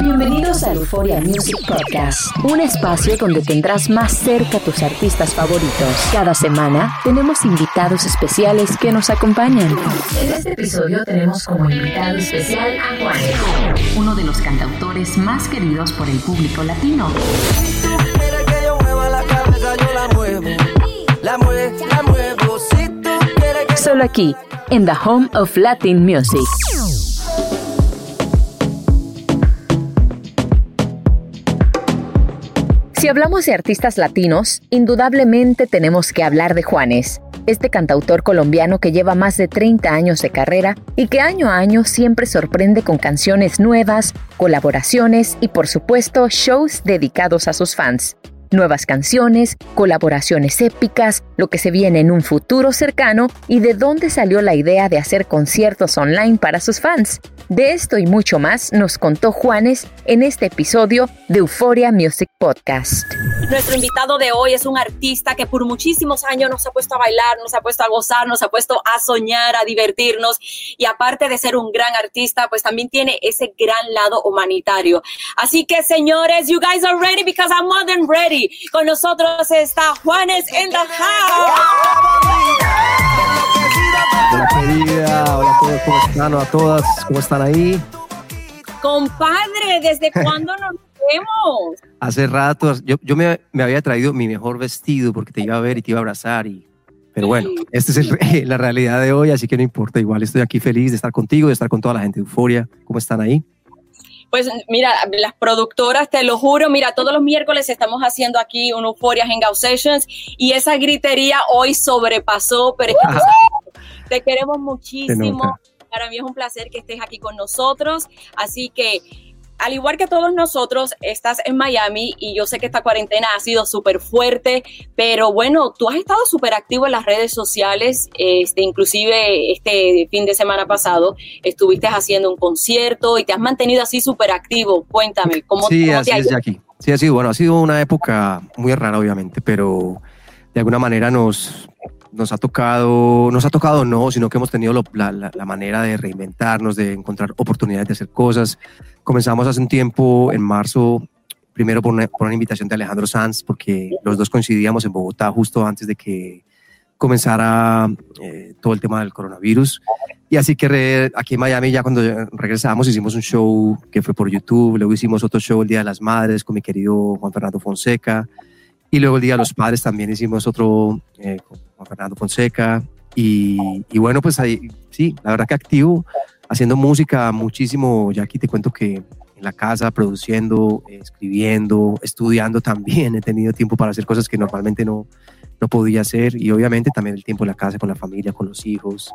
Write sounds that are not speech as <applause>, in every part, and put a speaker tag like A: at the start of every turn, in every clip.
A: Bienvenidos a Euphoria Music Podcast, un espacio donde tendrás más cerca a tus artistas favoritos. Cada semana tenemos invitados especiales que nos acompañan. En este episodio tenemos como invitado especial a Juan, uno de los cantautores más queridos por el público latino. Solo aquí, en The Home of Latin Music. Si hablamos de artistas latinos, indudablemente tenemos que hablar de Juanes, este cantautor colombiano que lleva más de 30 años de carrera y que año a año siempre sorprende con canciones nuevas, colaboraciones y por supuesto shows dedicados a sus fans. Nuevas canciones, colaboraciones épicas, lo que se viene en un futuro cercano y de dónde salió la idea de hacer conciertos online para sus fans. De esto y mucho más nos contó Juanes en este episodio de Euphoria Music Podcast.
B: Nuestro invitado de hoy es un artista que por muchísimos años nos ha puesto a bailar, nos ha puesto a gozar, nos ha puesto a soñar, a divertirnos y aparte de ser un gran artista, pues también tiene ese gran lado humanitario. Así que señores, you guys are ready because I'm more than ready. Con nosotros está Juanes in the house.
C: Hola querida, hola a todos, ¿cómo están? Hola a todas, ¿cómo están ahí?
B: Compadre, ¿desde cuándo nos vemos? <laughs>
C: Hace rato, yo, yo me, me, había traído mi mejor vestido porque te iba a ver y te iba a abrazar. Y, pero bueno, esta es el, <laughs> la realidad de hoy, así que no importa. Igual estoy aquí feliz de estar contigo, de estar con toda la gente de Euforia. ¿Cómo están ahí?
B: Pues mira, las productoras, te lo juro, mira, todos los miércoles estamos haciendo aquí un Euphoria Hangout Sessions y esa gritería hoy sobrepasó, pero es que te queremos muchísimo. Para mí es un placer que estés aquí con nosotros, así que al igual que todos nosotros, estás en Miami y yo sé que esta cuarentena ha sido súper fuerte, pero bueno, tú has estado súper activo en las redes sociales, este, inclusive este fin de semana pasado estuviste haciendo un concierto y te has mantenido así súper activo. Cuéntame, ¿cómo,
C: sí,
B: cómo
C: así es, Jackie. Sí, ha sido, bueno, ha sido una época muy rara, obviamente, pero de alguna manera nos, nos ha tocado, nos ha tocado no, sino que hemos tenido la, manera de reinventarnos, de encontrar oportunidades de hacer cosas. Comenzamos hace un tiempo, en marzo, primero por una, por una invitación de Alejandro Sanz, porque los dos coincidíamos en Bogotá justo antes de que comenzara eh, todo el tema del coronavirus. Y así que re, aquí en Miami, ya cuando regresamos, hicimos un show que fue por YouTube, luego hicimos otro show el Día de las Madres con mi querido Juan Fernando Fonseca. Y luego el Día de los Padres también hicimos otro eh, con Fernando Fonseca. Y, y, bueno, pues ahí sí, la verdad que activo, haciendo música muchísimo. Ya aquí te cuento que en la casa, produciendo, escribiendo, estudiando también. <laughs> He tenido tiempo para hacer cosas que normalmente no, no podía hacer. Y obviamente también el tiempo en la casa, con la familia, con los hijos.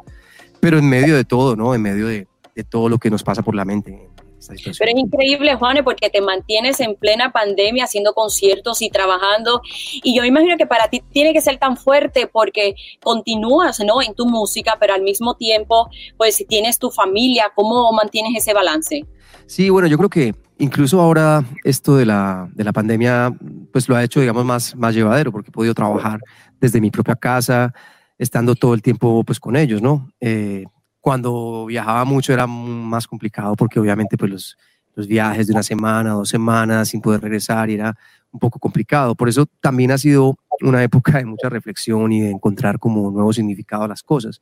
C: Pero en medio de todo, ¿no? En medio de, de todo lo que nos pasa por la mente.
B: Pero es increíble, Juan, porque te mantienes en plena pandemia haciendo conciertos y trabajando. Y yo imagino que para ti tiene que ser tan fuerte porque continúas ¿no? en tu música, pero al mismo tiempo, pues tienes tu familia. ¿Cómo mantienes ese balance?
C: Sí, bueno, yo creo que incluso ahora esto de la, de la pandemia, pues lo ha hecho, digamos, más, más llevadero porque he podido trabajar desde mi propia casa, estando todo el tiempo pues con ellos, ¿no? Eh, cuando viajaba mucho era más complicado porque obviamente pues los, los viajes de una semana, dos semanas sin poder regresar era un poco complicado. Por eso también ha sido una época de mucha reflexión y de encontrar como un nuevo significado a las cosas.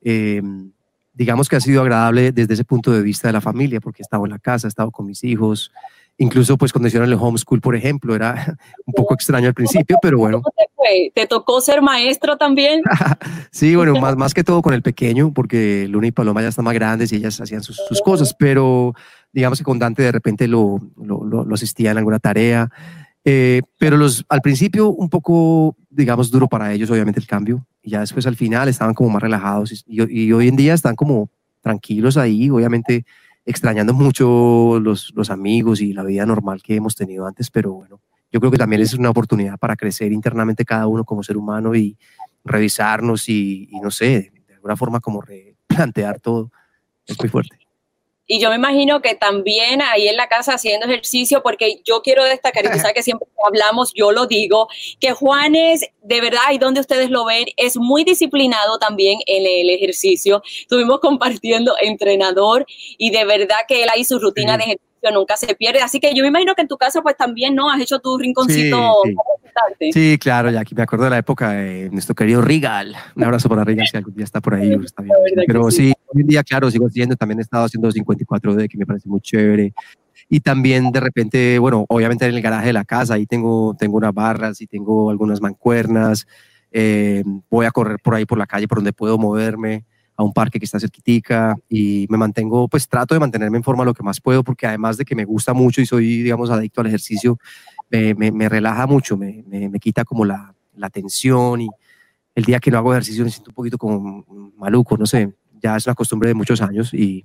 C: Eh, digamos que ha sido agradable desde ese punto de vista de la familia porque he estado en la casa, he estado con mis hijos, incluso pues cuando hicieron el homeschool, por ejemplo, era <laughs> un poco extraño al principio, pero <laughs> bueno.
B: ¿Cómo te fue? ¿Te tocó ser maestro también? <laughs>
C: sí, bueno, más, más que todo con el pequeño, porque Luna y Paloma ya están más grandes y ellas hacían sus, sus cosas, pero digamos que con Dante de repente lo, lo, lo, lo asistía en alguna tarea. Eh, pero los, al principio un poco, digamos, duro para ellos, obviamente, el cambio. Y ya después al final estaban como más relajados y, y, y hoy en día están como tranquilos ahí, obviamente
D: extrañando mucho los, los amigos y la vida normal que hemos tenido antes, pero bueno, yo creo que también es una oportunidad para crecer internamente cada uno como ser humano y revisarnos y, y no sé, de alguna forma como replantear todo. Es muy fuerte.
B: Y yo me imagino que también ahí en la casa haciendo ejercicio, porque yo quiero destacar, y tú <laughs> sabes que siempre hablamos, yo lo digo, que Juanes, de verdad, y donde ustedes lo ven, es muy disciplinado también en el ejercicio. Estuvimos compartiendo entrenador y de verdad que él ahí su rutina de ejercicio nunca se pierde. Así que yo me imagino que en tu casa pues también, ¿no? Has hecho tu rinconcito.
D: Sí, sí. claro, ya aquí me acuerdo de la época de nuestro querido Rigal. Un abrazo para Rigal, si algún día está por ahí. <laughs> Está bien. Pero sí, hoy en día, claro, sigo haciendo, también he estado haciendo 54D, que me parece muy chévere. Y también de repente, bueno, obviamente en el garaje de la casa, ahí tengo, tengo unas barras y tengo algunas mancuernas. Eh, voy a correr por ahí por la calle por donde puedo moverme a un parque que está cerquitica y me mantengo, pues trato de mantenerme en forma lo que más puedo porque además de que me gusta mucho y soy, digamos, adicto al ejercicio, me, me, relaja mucho, me, me, quita como la, la tensión y el día que no hago ejercicio me siento un poquito como maluco, no sé, ya es una costumbre de muchos años y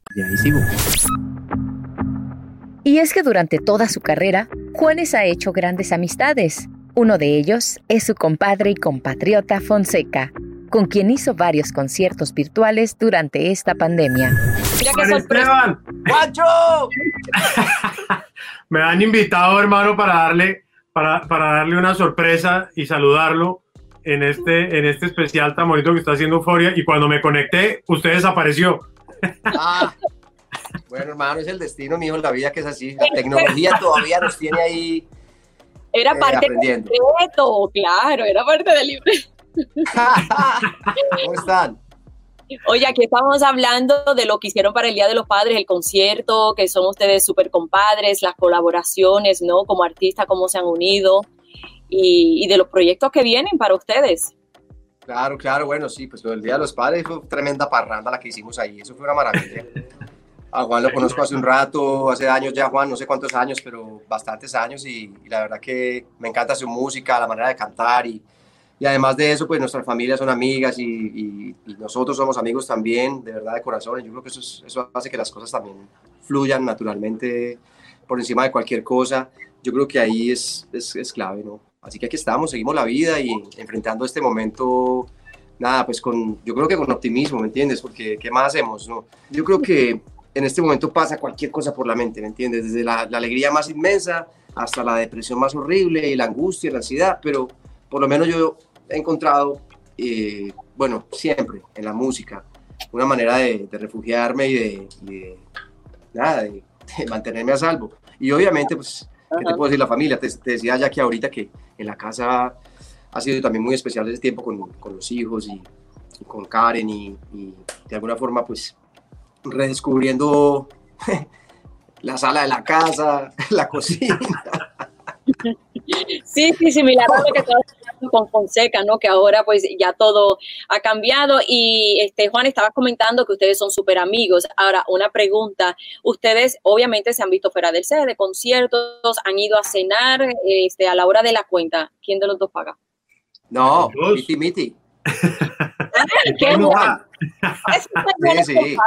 D: Y ahí sigo.
A: Y es que durante toda su carrera, Juanes ha hecho grandes amistades. Uno de ellos es su compadre y compatriota Fonseca, con quien hizo varios conciertos virtuales durante esta pandemia.
E: Mira qué Esteban! <laughs> Me han invitado, hermano, para darle, para, para, darle una sorpresa y saludarlo en este, en este especial tan bonito que está haciendo Euforia. Y cuando me conecté, usted desapareció.
C: Ah, bueno, hermano, es el destino mío en la vida que es así. La tecnología todavía nos tiene ahí.
B: Era eh, parte del libreto, claro, era parte del libreto.
C: ¿Cómo están?
B: Oye, aquí estamos hablando de lo que hicieron para el Día de los Padres, el concierto, que son ustedes súper compadres, las colaboraciones, ¿no? Como artistas, cómo se han unido y, y de los proyectos que vienen para ustedes.
C: Claro, claro, bueno, sí, pues lo del Día de los Padres fue tremenda parranda la que hicimos ahí, eso fue una maravilla. A Juan lo conozco hace un rato, hace años ya, Juan, no sé cuántos años, pero bastantes años y, la verdad que me encanta su música, la manera de cantar y, y además de eso, pues nuestras familias son amigas y, nosotros somos amigos también, de verdad, de corazón. Y yo creo que eso, eso hace que las cosas también fluyan naturalmente por encima de cualquier cosa. Yo creo que ahí es, es, es clave, ¿no? Así que aquí estamos, seguimos la vida y enfrentando este momento, nada, pues con, yo creo que con optimismo, ¿me entiendes? Porque ¿qué más hacemos? No? Yo creo que en este momento pasa cualquier cosa por la mente, ¿me entiendes? Desde la, alegría más inmensa hasta la depresión más horrible y la angustia, la ansiedad, pero por lo menos yo he encontrado, eh, bueno, siempre en la música, una manera de, refugiarme y de, nada, de, de mantenerme a salvo. Y obviamente, pues ¿Qué te puedo decir la familia? Te, decía ya que ahorita que en la casa ha sido también muy especial ese tiempo con, con los hijos y, con Karen y, y, de alguna forma pues redescubriendo <laughs> la sala de la casa, <laughs> la cocina.
B: Sí, sí, similar a lo que con Fonseca, ¿no? Que ahora pues ya todo ha cambiado y este Juan estaba comentando que ustedes son súper amigos. Ahora, una pregunta, ustedes obviamente se han visto fuera del sede de conciertos, han ido a cenar este, a la hora de la cuenta. ¿Quién de los dos paga?
C: No, Miti Miti.
B: Ah, ¿Qué
C: sí, sí.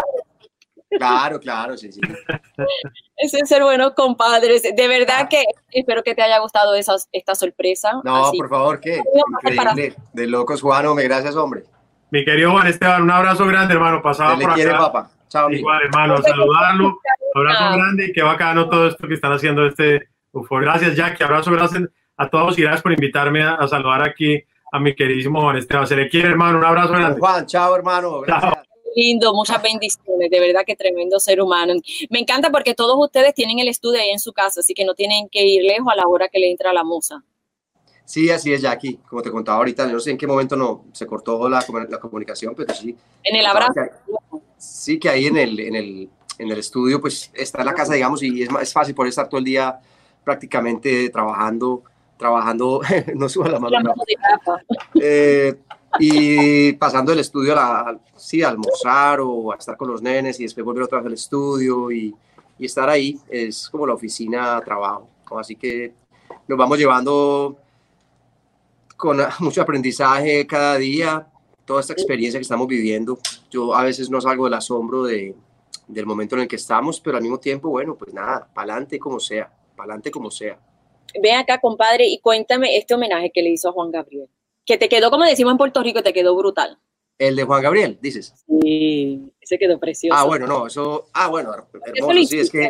C: Claro, claro, sí, sí. <laughs>
B: Ese es ser buenos compadres. De verdad ah. que espero que te haya gustado esa, esta sorpresa.
C: No, por favor, ¿qué? Increíble. De locos, Juan, hombre, gracias, hombre.
E: Mi querido Juan Esteban, un abrazo grande, hermano. Pasaba por
C: quiere, papá. Chao,
E: Igual, hermano, saludarlo. Abrazo grande y que bacano todo esto que están haciendo este UFO. Gracias, Jackie. Abrazo, gracias a todos y gracias por invitarme a, saludar aquí a mi queridísimo Juan Esteban. Se le quiere, hermano. Un abrazo grande.
C: Juan, chao, hermano. Gracias
B: lindo, muchas bendiciones, de verdad que tremendo ser humano. Me encanta porque todos ustedes tienen el estudio ahí en su casa, así que no tienen que ir lejos a la hora que le entra la musa.
C: Sí, así es, Jackie. Como te contaba ahorita, no sé en qué momento no se cortó la, la comunicación, pero sí.
B: En el abrazo.
C: sí, que ahí en el, en el, en el estudio, pues está en la casa, digamos, y es, es fácil poder estar todo el día prácticamente trabajando, trabajando, <laughs> no suba la mano. Eh, y pasando el estudio a, sí, a almorzar o a estar con los nenes y después volver otra vez al estudio y, y estar ahí es como la oficina trabajo. Así que nos vamos llevando con mucho aprendizaje cada día, toda esta experiencia que estamos viviendo. Yo a veces no salgo del asombro de, del momento en el que estamos, pero al mismo tiempo, bueno, pues nada, para adelante como sea, para adelante como sea.
B: Ven acá, compadre, y cuéntame este homenaje que le hizo a Juan Gabriel, que te quedó, como decimos en Puerto Rico, te quedó brutal.
C: El de Juan Gabriel, dices.
B: Sí, ese quedó precioso.
C: Ah, bueno, no, eso, ah, bueno, hermoso, sí, es que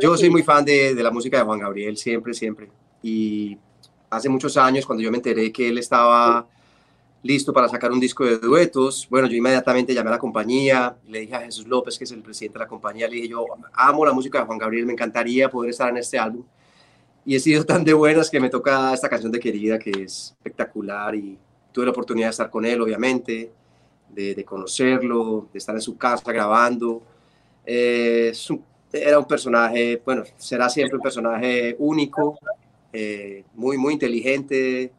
C: yo soy muy fan de, de la música de Juan Gabriel, siempre, siempre. Y hace muchos años, cuando yo me enteré que él estaba listo para sacar un disco de duetos. Bueno, yo inmediatamente llamé a la compañía, le dije a Jesús López, que es el presidente de la compañía, le dije yo, amo la música de Juan Gabriel, me encantaría poder estar en este álbum. Y he sido tan de buenas que me toca esta canción de Querida, que es espectacular, y tuve la oportunidad de estar con él, obviamente, de, conocerlo, de estar en su casa grabando. Eh, era un personaje, bueno, será siempre un personaje único, eh, muy, muy inteligente,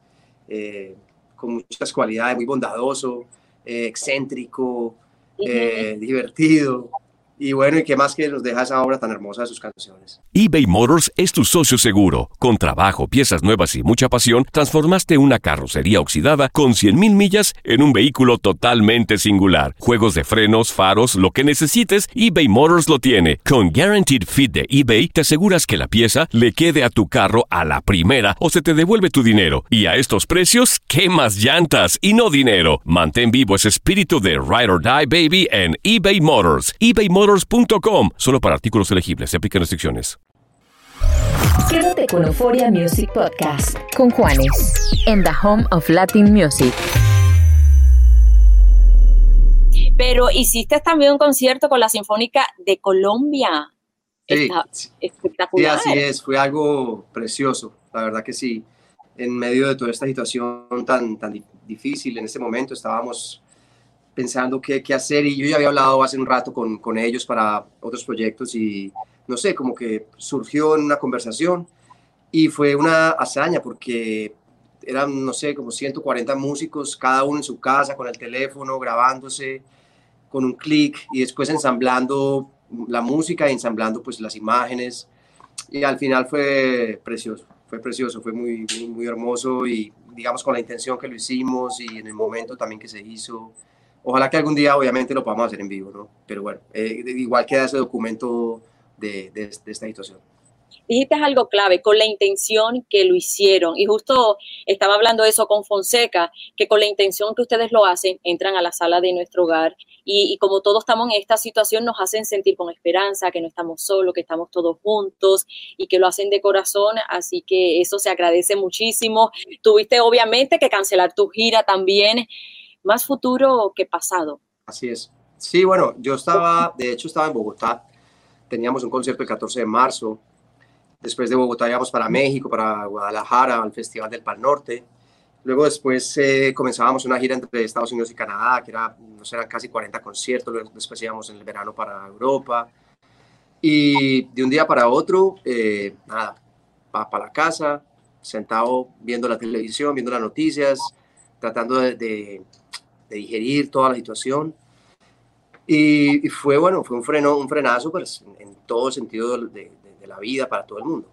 C: eh, con muchas cualidades, muy bondadoso, excéntrico, divertido. Y bueno, ¿y qué más que nos deja esa obra tan hermosa de sus canciones?
F: eBay Motors es tu socio seguro. Con trabajo, piezas nuevas y mucha pasión, transformaste una carrocería oxidada con 100.000 millas en un vehículo totalmente singular. Juegos de frenos, faros, lo que necesites, eBay Motors lo tiene. Con Guaranteed Fit de eBay, te aseguras que la pieza le quede a tu carro a la primera o se te devuelve tu dinero. Y a estos precios, ¿qué más llantas y no dinero? Mantén vivo ese espíritu de Ride or Die Baby en eBay Motors. eBay Motors Solo para artículos elegibles. Se aplican restricciones.
A: Quédate con Euphoria Music Podcast con Juanes en The Home of Latin Music.
B: Pero hiciste también un concierto con la Sinfónica de Colombia.
C: Sí, espectacular. Sí, así es. Fue algo precioso. La verdad que sí. En medio de toda esta situación tan, tan difícil en ese momento estábamos pensando qué, qué, hacer y yo ya había hablado hace un rato con, con, ellos para otros proyectos y no sé, como que surgió en una conversación y fue una hazaña porque eran, no sé, como 140 músicos, cada uno en su casa, con el teléfono, grabándose, con un clic y después ensamblando la música y ensamblando pues las imágenes. Y al final fue precioso, fue precioso, fue muy, muy, muy hermoso y digamos con la intención que lo hicimos y en el momento también que se hizo Ojalá que algún día, obviamente, lo podamos hacer en vivo, ¿no? Pero bueno, eh, igual queda ese documento de, de, esta situación.
B: Dijiste algo clave, con la intención que lo hicieron. Y justo estaba hablando eso con Fonseca, que con la intención que ustedes lo hacen, entran a la sala de nuestro hogar y, y, como todos estamos en esta situación, nos hacen sentir con esperanza, que no estamos solos, que estamos todos juntos y que lo hacen de corazón. Así que eso se agradece muchísimo. Tuviste obviamente que cancelar tu gira también más futuro que pasado.
C: Así es. Sí, bueno, yo estaba, de hecho estaba en Bogotá, teníamos un concierto el 14 de marzo, después de Bogotá íbamos para México, para Guadalajara, al Festival del Pal Norte, luego después eh, comenzábamos una gira entre Estados Unidos y Canadá, que era, no sé, eran casi 40 conciertos, después íbamos en el verano para Europa, y de un día para otro, eh, nada, para la casa, sentado viendo la televisión, viendo las noticias, tratando de, de digerir toda la situación. Y, fue, bueno, fue un, freno, un frenazo pues, en, todo sentido de, de, la vida para todo el mundo.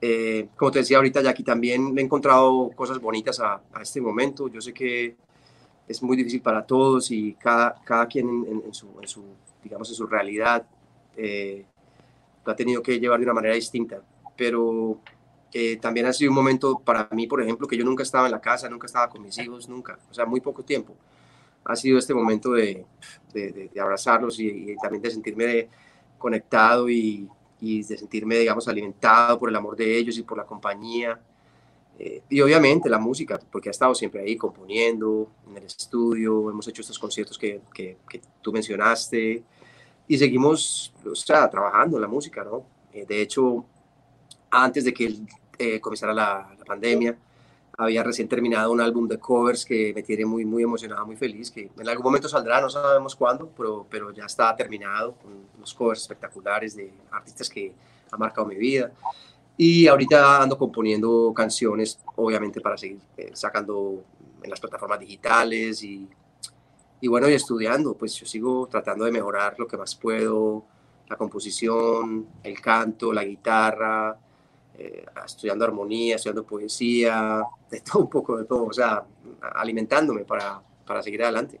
C: Eh, como te decía ahorita, Jackie, también he encontrado cosas bonitas a, a, este momento. Yo sé que es muy difícil para todos y cada, cada quien en, su, en, su, digamos, en su realidad eh, lo ha tenido que llevar de una manera distinta. Pero eh, también ha sido un momento para mí, por ejemplo, que yo nunca estaba en la casa, nunca estaba con mis hijos, nunca, o sea, muy poco tiempo ha sido este momento de, de, abrazarlos y, también de sentirme conectado y, y, de sentirme, digamos, alimentado por el amor de ellos y por la compañía. Eh, y obviamente la música, porque ha estado siempre ahí componiendo en el estudio, hemos hecho estos conciertos que, que, tú mencionaste y seguimos, o sea, trabajando en la música, ¿no? Eh, de hecho, antes de que eh, comenzara la, la pandemia, había recién terminado un álbum de covers que me tiene muy, muy emocionado, muy feliz, que en algún momento saldrá, no sabemos cuándo, pero, pero ya está terminado, con unos covers espectaculares de artistas que han marcado mi vida. Y ahorita ando componiendo canciones, obviamente, para seguir eh, sacando en las plataformas digitales y, y bueno, y estudiando, pues yo sigo tratando de mejorar lo que más puedo, la composición, el canto, la guitarra, eh, estudiando armonía, estudiando poesía, de todo un poco de todo, o sea, alimentándome para, para seguir adelante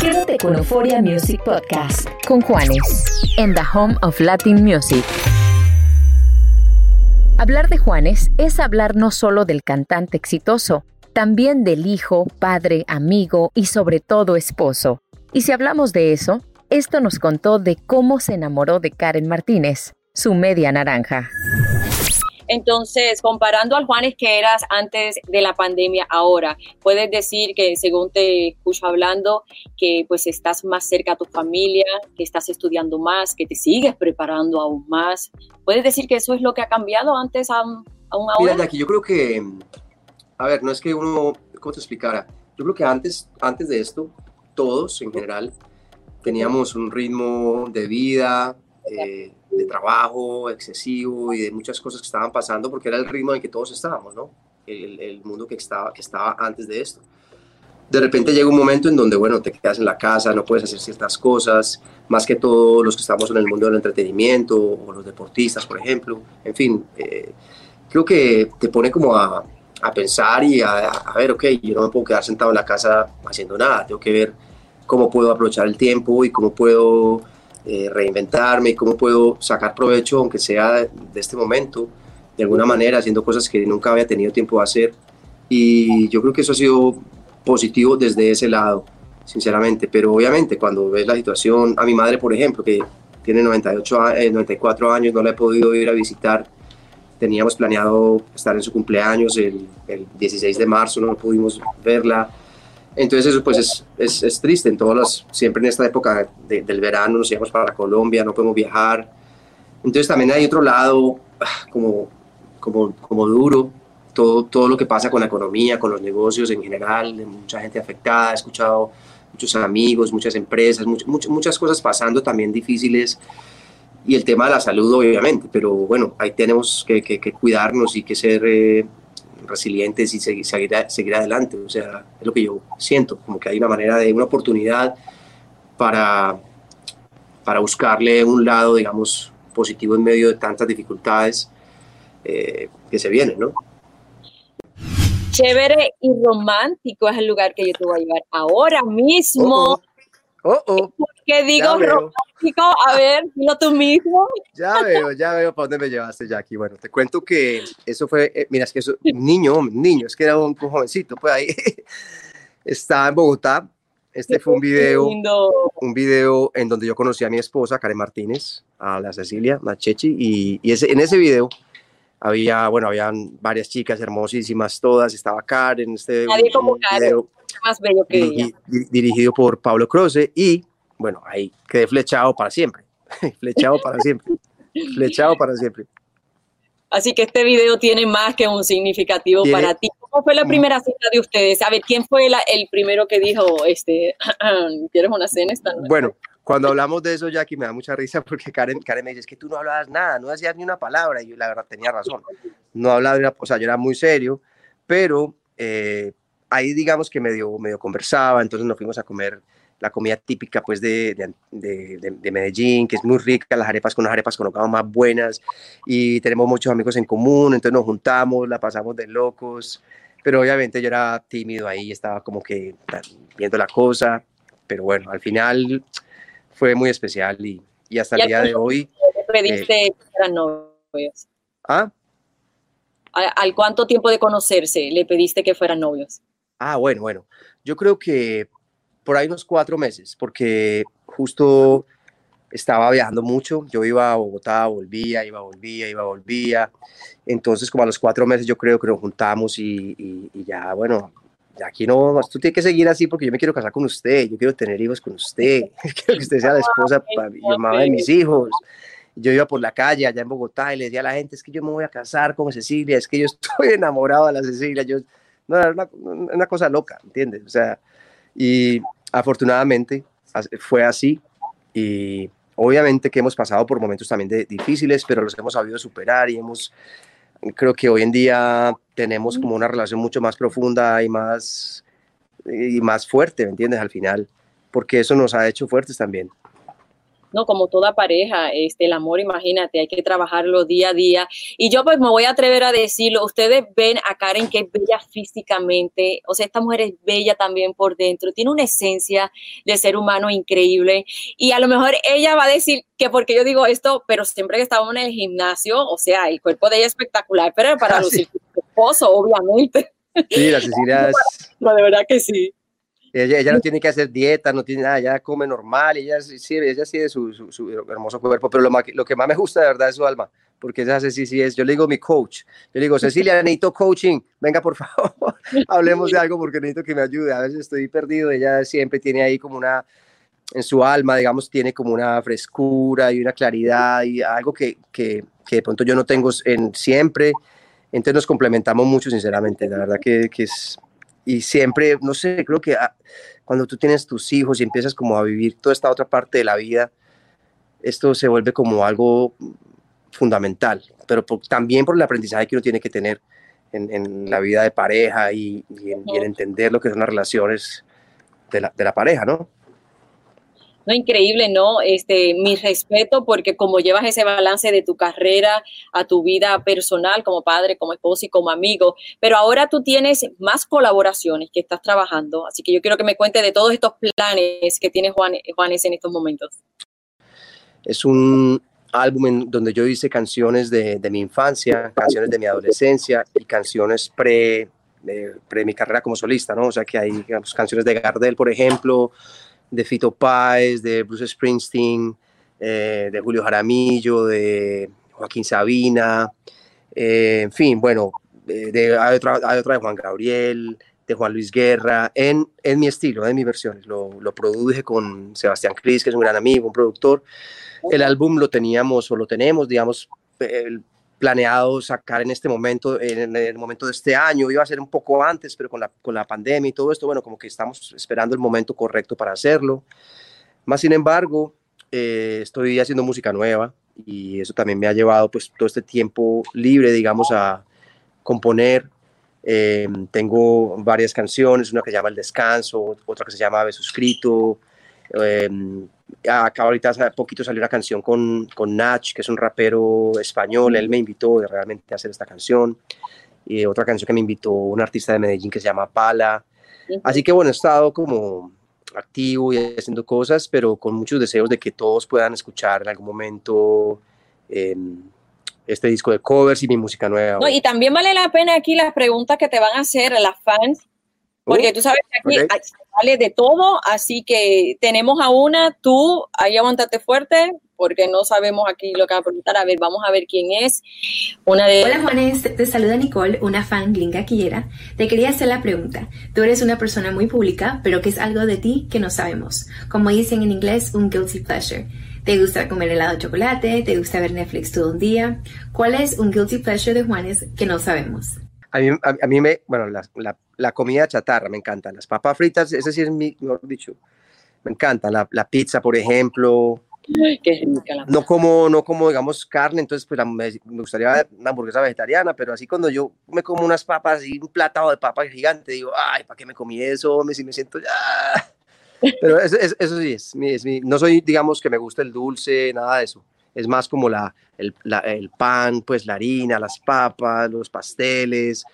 A: Quédate con Euphoria Music Podcast con Juanes en The Home of Latin Music. Hablar de Juanes es hablar no solo del cantante exitoso, también del hijo, padre, amigo y sobre todo esposo. Y si hablamos de eso, esto nos contó de cómo se enamoró de Karen Martínez, su media naranja.
B: Entonces, comparando al Juanes que eras antes de la pandemia ahora, puedes decir que según te escucho hablando, que pues estás más cerca a tu familia, que estás estudiando más, que te sigues preparando aún más. ¿Puedes decir que eso es lo que ha cambiado antes a, un ahora?
C: Mira, Jackie, yo creo que, a ver, no es que uno, ¿cómo te explicara? Yo creo que antes, antes de esto, todos en general teníamos un ritmo de vida, eh, de trabajo excesivo y de muchas cosas que estaban pasando porque era el ritmo en que todos estábamos, ¿no? El, el, mundo que estaba, que estaba antes de esto. De repente llega un momento en donde, bueno, te quedas en la casa, no puedes hacer ciertas cosas, más que todos los que estamos en el mundo del entretenimiento o los deportistas, por ejemplo. En fin, eh, creo que te pone como a, a pensar y a, a, ver, ok, yo no me puedo quedar sentado en la casa haciendo nada, tengo que ver cómo puedo aprovechar el tiempo y cómo puedo eh, reinventarme, cómo puedo sacar provecho, aunque sea de, este momento, de alguna manera, haciendo cosas que nunca había tenido tiempo de hacer. Y yo creo que eso ha sido positivo desde ese lado, sinceramente. Pero obviamente cuando ves la situación, a mi madre, por ejemplo, que tiene 98, 94 eh, años, no la he podido ir a visitar. Teníamos planeado estar en su cumpleaños el, el 16 de marzo, no pudimos verla. Entonces eso pues es, es, es triste, en todas las, siempre en esta época del verano nos íbamos para Colombia, no podemos viajar. Entonces también hay otro lado ah, como, como, como duro, todo, todo lo que pasa con la economía, con los negocios en general, de mucha gente afectada, he escuchado muchos amigos, muchas empresas, much, muchas cosas pasando también difíciles. Y el tema de la salud obviamente, pero bueno, ahí tenemos que, que, que cuidarnos y que ser eh, resilientes y seguir, seguir, adelante. O sea, es lo que yo siento, como que hay una manera de una oportunidad para, para buscarle un lado, digamos, positivo en medio de tantas dificultades eh, que se vienen, ¿no?
B: Chévere y romántico es el lugar que yo te voy a llevar ahora mismo.
C: Oh, oh. oh,
B: ¿Por qué digo romántico? A ver, no tú mismo.
C: Ya veo, ya veo para dónde me llevaste, Jackie. Bueno, te cuento que eso fue, eh, mira, es que eso, niño, niño, es que era un, jovencito, pues ahí <laughs> estaba en Bogotá. Este fue un video, un video en donde yo conocí a mi esposa, Karen Martínez, a la Cecilia, Machechi, y, y ese, en ese video había, bueno, habían varias chicas hermosísimas, todas, estaba Karen, este
B: Nadie como Karen, más bello que
C: ella. Dirigido por Pablo Croce y bueno, ahí quedé flechado para siempre, <laughs> flechado para siempre, flechado para siempre.
B: Así que este video tiene más que un significativo para ti. ¿Cómo fue la primera cita de ustedes? A ver, ¿quién fue el primero que dijo, este, <clears throat> ¿quieres una cena esta noche?
C: Bueno, cuando hablamos de eso, Jackie, me da mucha risa porque Karen, Karen me dice, es que tú no hablabas nada, no hacías ni una palabra. Y yo, la verdad, tenía razón. No hablaba, o sea, yo era muy serio, pero eh, ahí digamos que medio, medio conversaba, entonces nos fuimos a comer la comida típica pues de, de, de, Medellín, que es muy rica, las arepas con las arepas con más buenas y tenemos muchos amigos en común, entonces nos juntamos, la pasamos de locos, pero obviamente yo era tímido ahí, estaba como que viendo la cosa, pero bueno, al final fue muy especial y, y hasta el día de hoy...
B: Pediste eh, novios.
C: ¿Ah?
B: ¿Al cuánto tiempo de conocerse le pediste que fueran novios?
C: Ah, bueno, bueno. Yo creo que por ahí unos cuatro meses, porque justo estaba viajando mucho. Yo iba a Bogotá, volvía, iba, volvía, iba, volvía. Entonces, como a los cuatro meses, yo creo que nos juntamos y, ya, bueno, aquí no, tú tienes que seguir así porque yo me quiero casar con usted, yo quiero tener hijos con usted, <laughs> quiero que usted sea la esposa y mamá de mis hijos. Yo iba por la calle allá en Bogotá y le decía a la gente, es que yo me voy a casar con Cecilia, es que yo <laughs> estoy enamorado de la Cecilia. Yo, no, era una, una cosa loca, ¿entiendes? O sea, y afortunadamente fue así y obviamente que hemos pasado por momentos también de, difíciles, pero los hemos sabido superar y hemos, creo que hoy en día tenemos como una relación mucho más profunda y más, y más fuerte, ¿me entiendes? Al final, porque eso nos ha hecho fuertes también.
B: ¿No? Como toda pareja, este, el amor, imagínate, hay que trabajarlo día a día. Y yo pues me voy a atrever a decirlo, ustedes ven a Karen que es bella físicamente, o sea, esta mujer es bella también por dentro, tiene una esencia de ser humano increíble. Y a lo mejor ella va a decir que porque yo digo esto, pero siempre que estábamos en el gimnasio, o sea, el cuerpo de ella es espectacular, pero para ah, lucir su esposo, obviamente.
C: Sí, la Cecilia es... <laughs>
B: No, de verdad que sí.
C: Ella, no tiene que hacer dieta, no tiene nada, ella come normal, ella sí, ella sí es su, su, hermoso cuerpo, pero lo, lo, que más me gusta de verdad es su alma, porque ella sí, sí es, yo le digo mi coach, yo le digo, Cecilia, necesito coaching, venga por <laughs> favor, hablemos de algo porque necesito que me ayude, a veces estoy perdido, ella siempre tiene ahí como una, en su alma, digamos, tiene como una frescura y una claridad y algo que, que, que de pronto yo no tengo en siempre, entonces nos complementamos mucho, sinceramente, la verdad que, que es y siempre, no sé, creo que ah, cuando tú tienes tus hijos y empiezas como a vivir toda esta otra parte de la vida, esto se vuelve como algo fundamental, pero también por el aprendizaje que uno tiene que tener en, la vida de pareja y, en, entender lo que son las relaciones de la, de la pareja, ¿no?
B: No, increíble, ¿no? Este, mi respeto porque como llevas ese balance de tu carrera a tu vida personal como padre, como esposo y como amigo, pero ahora tú tienes más colaboraciones que estás trabajando, así que yo quiero que me cuentes de todos estos planes que tiene Juan, Juanes en estos momentos.
C: Es un álbum en donde yo hice canciones de, de mi infancia, canciones de mi adolescencia y canciones pre, pre mi carrera como solista, ¿no? O sea que hay canciones de Gardel, por ejemplo, de Fito Páez, de Bruce Springsteen, eh, de Julio Jaramillo, de Joaquín Sabina, eh, en fin, bueno, de, hay, otra, de Juan Gabriel, de Juan Luis Guerra, en, en mi estilo, en mis versiones. Lo, lo, produje con Sebastián Cris, que es un gran amigo, un productor. El álbum lo teníamos o lo tenemos, digamos, el, planeado sacar en este momento, en el momento de este año, iba a ser un poco antes, pero con la, con la pandemia y todo esto, bueno, como que estamos esperando el momento correcto para hacerlo. Más sin embargo, eh, estoy haciendo música nueva y eso también me ha llevado pues todo este tiempo libre, digamos, a componer. Eh, tengo varias canciones, una que se llama El Descanso, otra que se llama Beso Escrito, eh, acá ahorita hace poquito salió una canción con, con Nach, que es un rapero español, él me invitó realmente a hacer esta canción. Y otra canción que me invitó un artista de Medellín que se llama Pala. Así que bueno, he estado como activo y haciendo cosas, pero con muchos deseos de que todos puedan escuchar en algún momento em, este disco de covers y mi música nueva.
B: No, y también vale la pena aquí las preguntas que te van a hacer las fans porque tú sabes que aquí sale de todo, así que tenemos a una, tú ahí aguántate fuerte, porque no sabemos aquí lo que va a preguntar. A ver, vamos a ver quién es. Una de...
G: Hola Juanes, te saluda Nicole, una fan gringa quillera. Te quería hacer la pregunta. Tú eres una persona muy pública, pero ¿qué es algo de ti que no sabemos? Como dicen en inglés, un guilty pleasure. ¿Te gusta comer helado de chocolate? ¿Te gusta ver Netflix todo un día? ¿Cuál es un guilty pleasure de Juanes que no sabemos?
C: A mí, a, mí me, bueno, la, la, la, comida chatarra me encanta. Las papas fritas, ese sí es mi, mejor dicho, me encanta. La, la pizza, por ejemplo.
B: qué rica
C: no como, no como, digamos, carne, entonces pues me, gustaría una hamburguesa vegetariana, pero así cuando yo me como unas papas y un platado de papas gigante, digo, ay, ¿para qué me comí eso? Me, si me siento ya... Pero eso, eso, sí es, es mi, no soy, digamos, que me gusta el dulce, nada de eso es más como la, el, el, pan, pues la harina, las papas, los pasteles,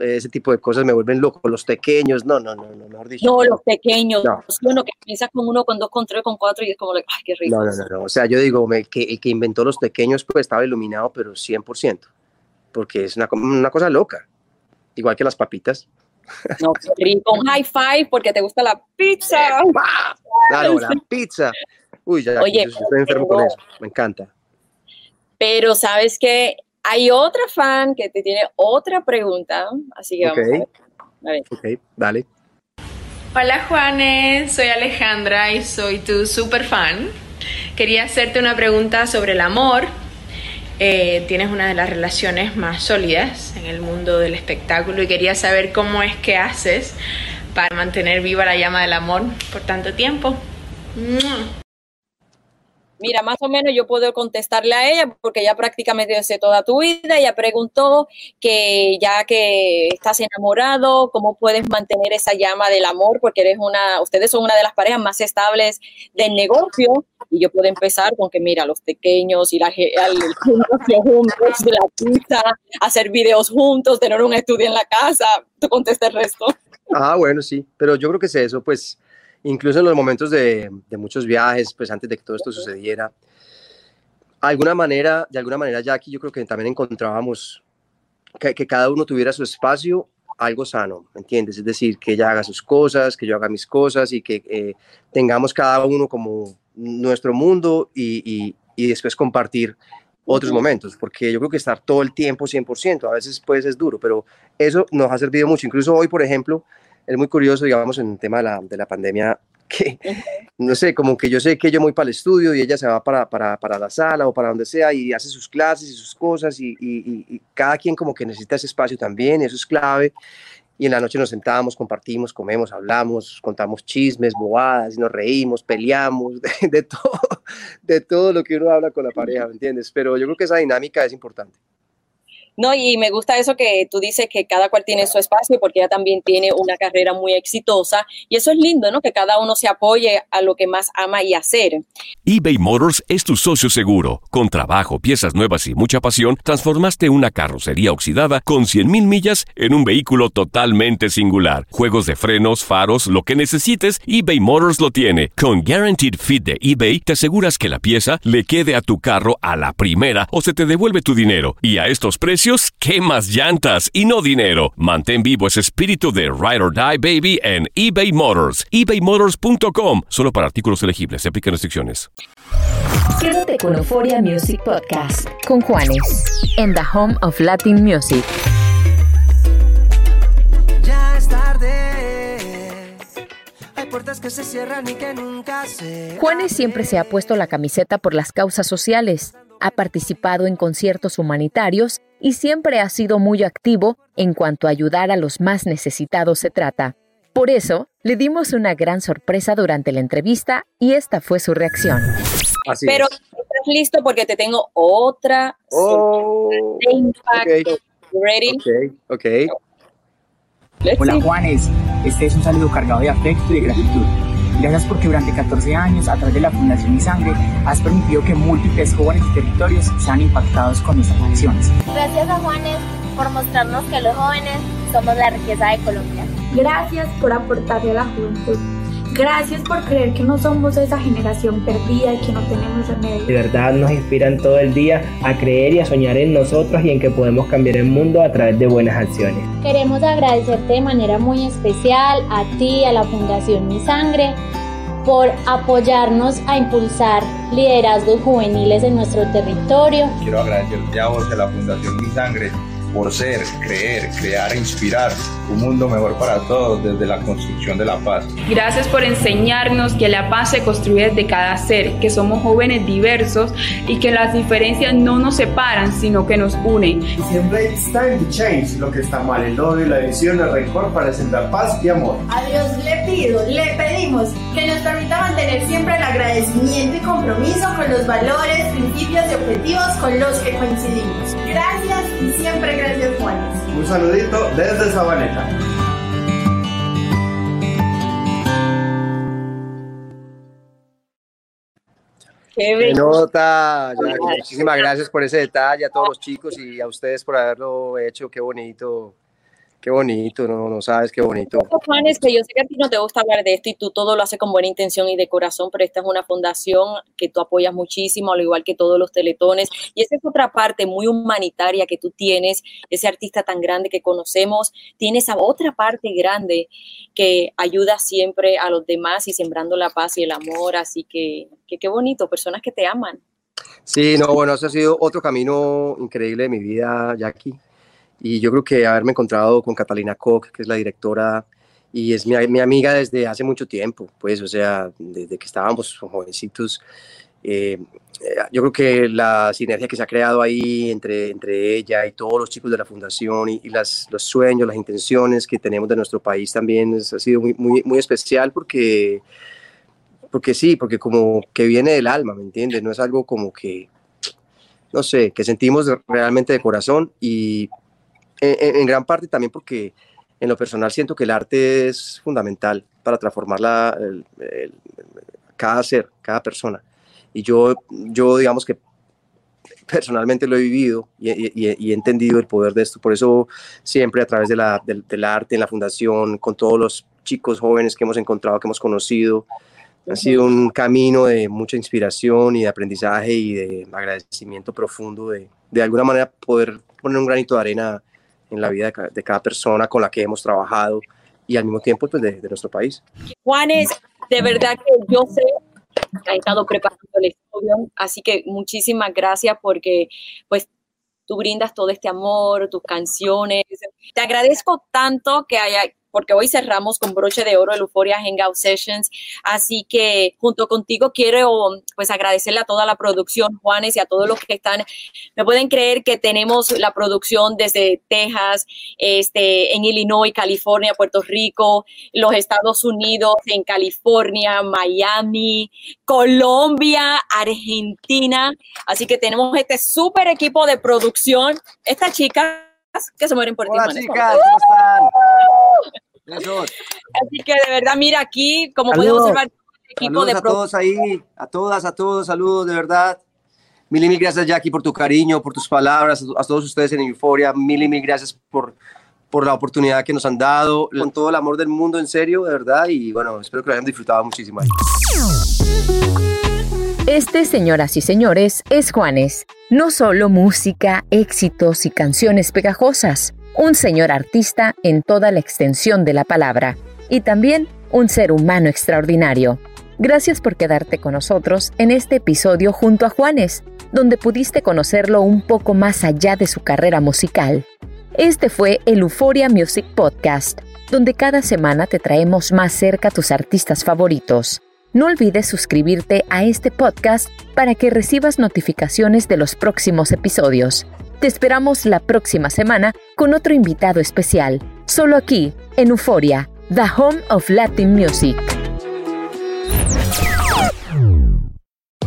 C: ese tipo de cosas me vuelven loco. Los pequeños, no, no, no, no, mejor dicho.
B: No, los pequeños, no. uno que piensa con uno, con dos, con tres, con cuatro y es como, ay, qué rico.
C: No, no, no, o sea, yo digo, me, que el que inventó los pequeños pues estaba iluminado, pero 100%. porque es una, una cosa loca, igual que las papitas.
B: No, rico, un high five porque te gusta la pizza. <laughs>
C: Claro, la pizza. Uy, ya, Oye, estoy enfermo con eso, me encanta.
B: Pero sabes que hay otra fan que te tiene otra pregunta, así que vamos a ver.
C: Ok, dale.
H: Hola Juanes, soy Alejandra y soy tu super fan. Quería hacerte una pregunta sobre el amor. Eh, tienes una de las relaciones más sólidas en el mundo del espectáculo y quería saber cómo es que haces para mantener viva la llama del amor por tanto tiempo.
B: Mira, más o menos yo puedo contestarle a ella porque ya prácticamente hace toda tu vida. Ella preguntó que ya que estás enamorado, ¿cómo puedes mantener esa llama del amor? Porque eres una, ustedes son una de las parejas más estables del negocio. Y yo puedo empezar con que, mira, los pequeños, de la pizza, hacer videos juntos, tener un estudio en la casa. Tú contesta el resto.
C: Ah, bueno, sí, pero yo creo que es eso, pues incluso en los momentos de, muchos viajes, pues antes de que todo esto sucediera, alguna manera, de alguna manera, Jackie, yo creo que también encontrábamos que, cada uno tuviera su espacio, algo sano, ¿me entiendes? Es decir, que ella haga sus cosas, que yo haga mis cosas y que eh, tengamos cada uno como nuestro mundo y, y, después compartir otros momentos, porque yo creo que estar todo el tiempo 100%, a veces pues es duro, pero eso nos ha servido mucho. Incluso hoy, por ejemplo, es muy curioso, digamos, en el tema de la, de la pandemia, <laughs> que, no sé, como que yo sé que yo voy para el estudio y ella se va para, para, para la sala o para donde sea y hace sus clases y sus cosas y, y, cada quien como que necesita ese espacio también, eso es clave. Y en la noche nos sentamos, compartimos, comemos, hablamos, contamos chismes, bobadas, y nos reímos, peleamos, <laughs> de, de, todo, de todo lo que uno habla con la pareja, ¿me entiendes? Pero yo creo que esa dinámica es importante.
B: No, y me gusta eso que tú dices que cada cual tiene su espacio porque ella también tiene una carrera muy exitosa y eso es lindo, ¿no? Que cada uno se apoye a lo que más ama y hacer.
F: eBay Motors es tu socio seguro. Con trabajo, piezas nuevas y mucha pasión, transformaste una carrocería oxidada con 100.000 millas en un vehículo totalmente singular. Juegos de frenos, faros, lo que necesites, eBay Motors lo tiene. Con Guaranteed Fit de eBay, te aseguras que la pieza le quede a tu carro a la primera o se te devuelve tu dinero. Y a estos precios, quemas llantas y no dinero. Mantén vivo ese espíritu de Ride or Die Baby en eBay Motors. ebaymotors.com. Solo para artículos elegibles. Se aplican restricciones.
A: Quédate con Euphoria Music Podcast con Juanes en the home of Latin music.
I: Ya es tarde. Hay puertas que se cierran y que nunca se.
A: Juanes siempre se ha puesto la camiseta por las causas sociales ha participado en conciertos humanitarios y siempre ha sido muy activo en cuanto a ayudar a los más necesitados se trata. Por eso, le dimos una gran sorpresa durante la entrevista y esta fue su reacción.
B: Pero estás listo porque te tengo otra
C: oh,
B: impacto. Ready?
C: Okay,
J: Hola Juanes, este es un saludo cargado de afecto y de gratitud Gracias porque durante 14 años, a través de la Fundación Mi Sangre, has permitido que múltiples jóvenes y territorios sean impactados con nuestras acciones.
K: Gracias a Juanes por mostrarnos que los jóvenes somos la riqueza de Colombia.
L: Gracias por aportarle a la juventud Gracias por creer que no somos esa generación perdida y que no tenemos remedio.
M: De verdad nos inspiran todo el día a creer y a soñar en nosotros y en que podemos cambiar el mundo a través de buenas acciones.
N: Queremos agradecerte de manera muy especial a ti, a la Fundación Mi Sangre, por apoyarnos a impulsar liderazgos juveniles en nuestro territorio.
O: Quiero agradecerte a vos, a la Fundación Mi Sangre, por ser, creer, crear e inspirar un mundo mejor para todos desde la construcción de la paz.
H: Gracias por enseñarnos que la paz se construye desde cada ser, que somos jóvenes diversos y que las diferencias no nos separan, sino que nos unen.
P: Siempre it's time to change. Lo que está mal, el odio, la división, el rencor para sembrar paz y amor.
Q: A Dios le pido, le pedimos que nos permita mantener siempre el agradecimiento y compromiso con los valores, principios y objetivos con los que coincidimos. Gracias y siempre gracias Juanes.
P: Un saludito desde Sabaneta.
C: Qué nota, muchísimas gracias por ese detalle a todos los chicos y a ustedes por haberlo hecho, qué bonito, Qué bonito, no, no sabes qué bonito.
B: Juan, es que yo sé que a ti no te gusta hablar de esto y tú todo lo haces con buena intención y de corazón, pero esta es una fundación que tú apoyas muchísimo, al igual que todos los teletones. Y esa es otra parte muy humanitaria que tú tienes, ese artista tan grande que conocemos, tiene esa otra parte grande que ayuda siempre a los demás y sembrando la paz y el amor. Así que, que qué bonito, personas que te aman.
C: Sí, no, bueno, ese ha sido otro camino increíble de mi vida, Jackie y yo creo que haberme encontrado con Catalina Koch, que es la directora y es mi, mi, amiga desde hace mucho tiempo, pues, o sea, desde que estábamos jovencitos. Eh, yo creo que la sinergia que se ha creado ahí entre, entre ella y todos los chicos de la fundación y, y las, los sueños, las intenciones que tenemos de nuestro país también es, ha sido muy, muy, muy especial porque, porque sí, porque como que viene del alma, ¿me entiendes? No es algo como que, no sé, que sentimos realmente de corazón y en, en, gran parte también porque en lo personal siento que el arte es fundamental para transformar la, el, el, cada ser, cada persona. Y yo, yo digamos que personalmente lo he vivido y, y, y, he entendido el poder de esto. Por eso siempre a través de la, del, del, arte en la fundación, con todos los chicos jóvenes que hemos encontrado, que hemos conocido, ha sido un camino de mucha inspiración y de aprendizaje y de agradecimiento profundo de, de alguna manera poder poner un granito de arena en la vida de cada persona con la que hemos trabajado y al mismo tiempo pues, de, nuestro país.
B: Juanes, de verdad que yo sé que ha estado preparando el estudio, así que muchísimas gracias porque pues tú brindas todo este amor, tus canciones. Te agradezco tanto que haya porque hoy cerramos con broche de oro el Euphoria Hangout Sessions. Así que junto contigo quiero pues agradecerle a toda la producción, Juanes, y a todos los que están. Me pueden creer que tenemos la producción desde Texas, este, en Illinois, California, Puerto Rico, los Estados Unidos, en California, Miami, Colombia, Argentina. Así que tenemos este súper equipo de producción. Esta chica que se mueren por
C: Hola,
B: ti.
C: chicas, ¿cómo están?
B: Así que de verdad, mira aquí, como podemos observar, el equipo
C: saludos
B: de
C: a todos ahí, a todas, a todos, saludos, de verdad. Mil y mil gracias, Jackie, por tu cariño, por tus palabras, a todos ustedes en Euforia. Mil y mil gracias por, por la oportunidad que nos han dado, con todo el amor del mundo, en serio, de verdad. Y bueno, espero que lo hayan disfrutado muchísimo.
A: Este, señoras y señores, es Juanes. No solo música, éxitos y canciones pegajosas, un señor artista en toda la extensión de la palabra, y también un ser humano extraordinario. Gracias por quedarte con nosotros en este episodio junto a Juanes, donde pudiste conocerlo un poco más allá de su carrera musical. Este fue el Euphoria Music Podcast, donde cada semana te traemos más cerca a tus artistas favoritos. No olvides suscribirte a este podcast para que recibas notificaciones de los próximos episodios. Te esperamos la próxima semana con otro invitado especial, solo aquí, en Euforia, The Home of Latin Music.